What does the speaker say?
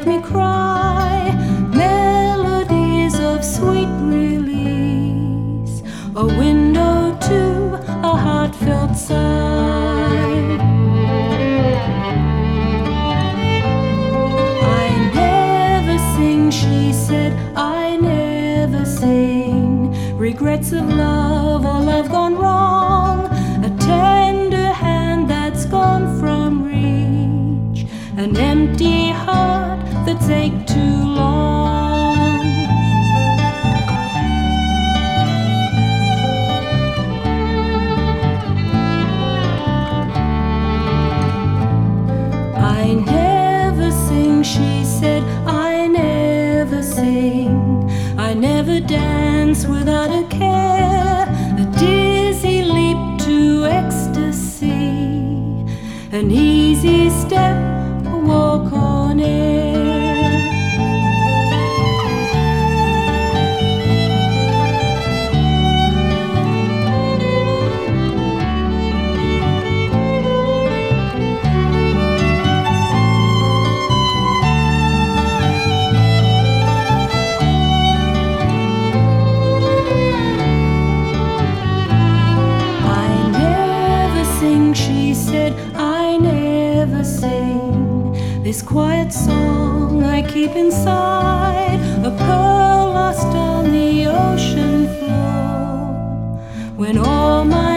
make me cry, melodies of sweet release, a window to a heartfelt sigh. I never sing, she said, I never sing. Regrets of love or love gone wrong, a tender hand that's gone from reach, an empty heart ached This quiet song I keep inside, a pearl lost on the ocean floor. When all my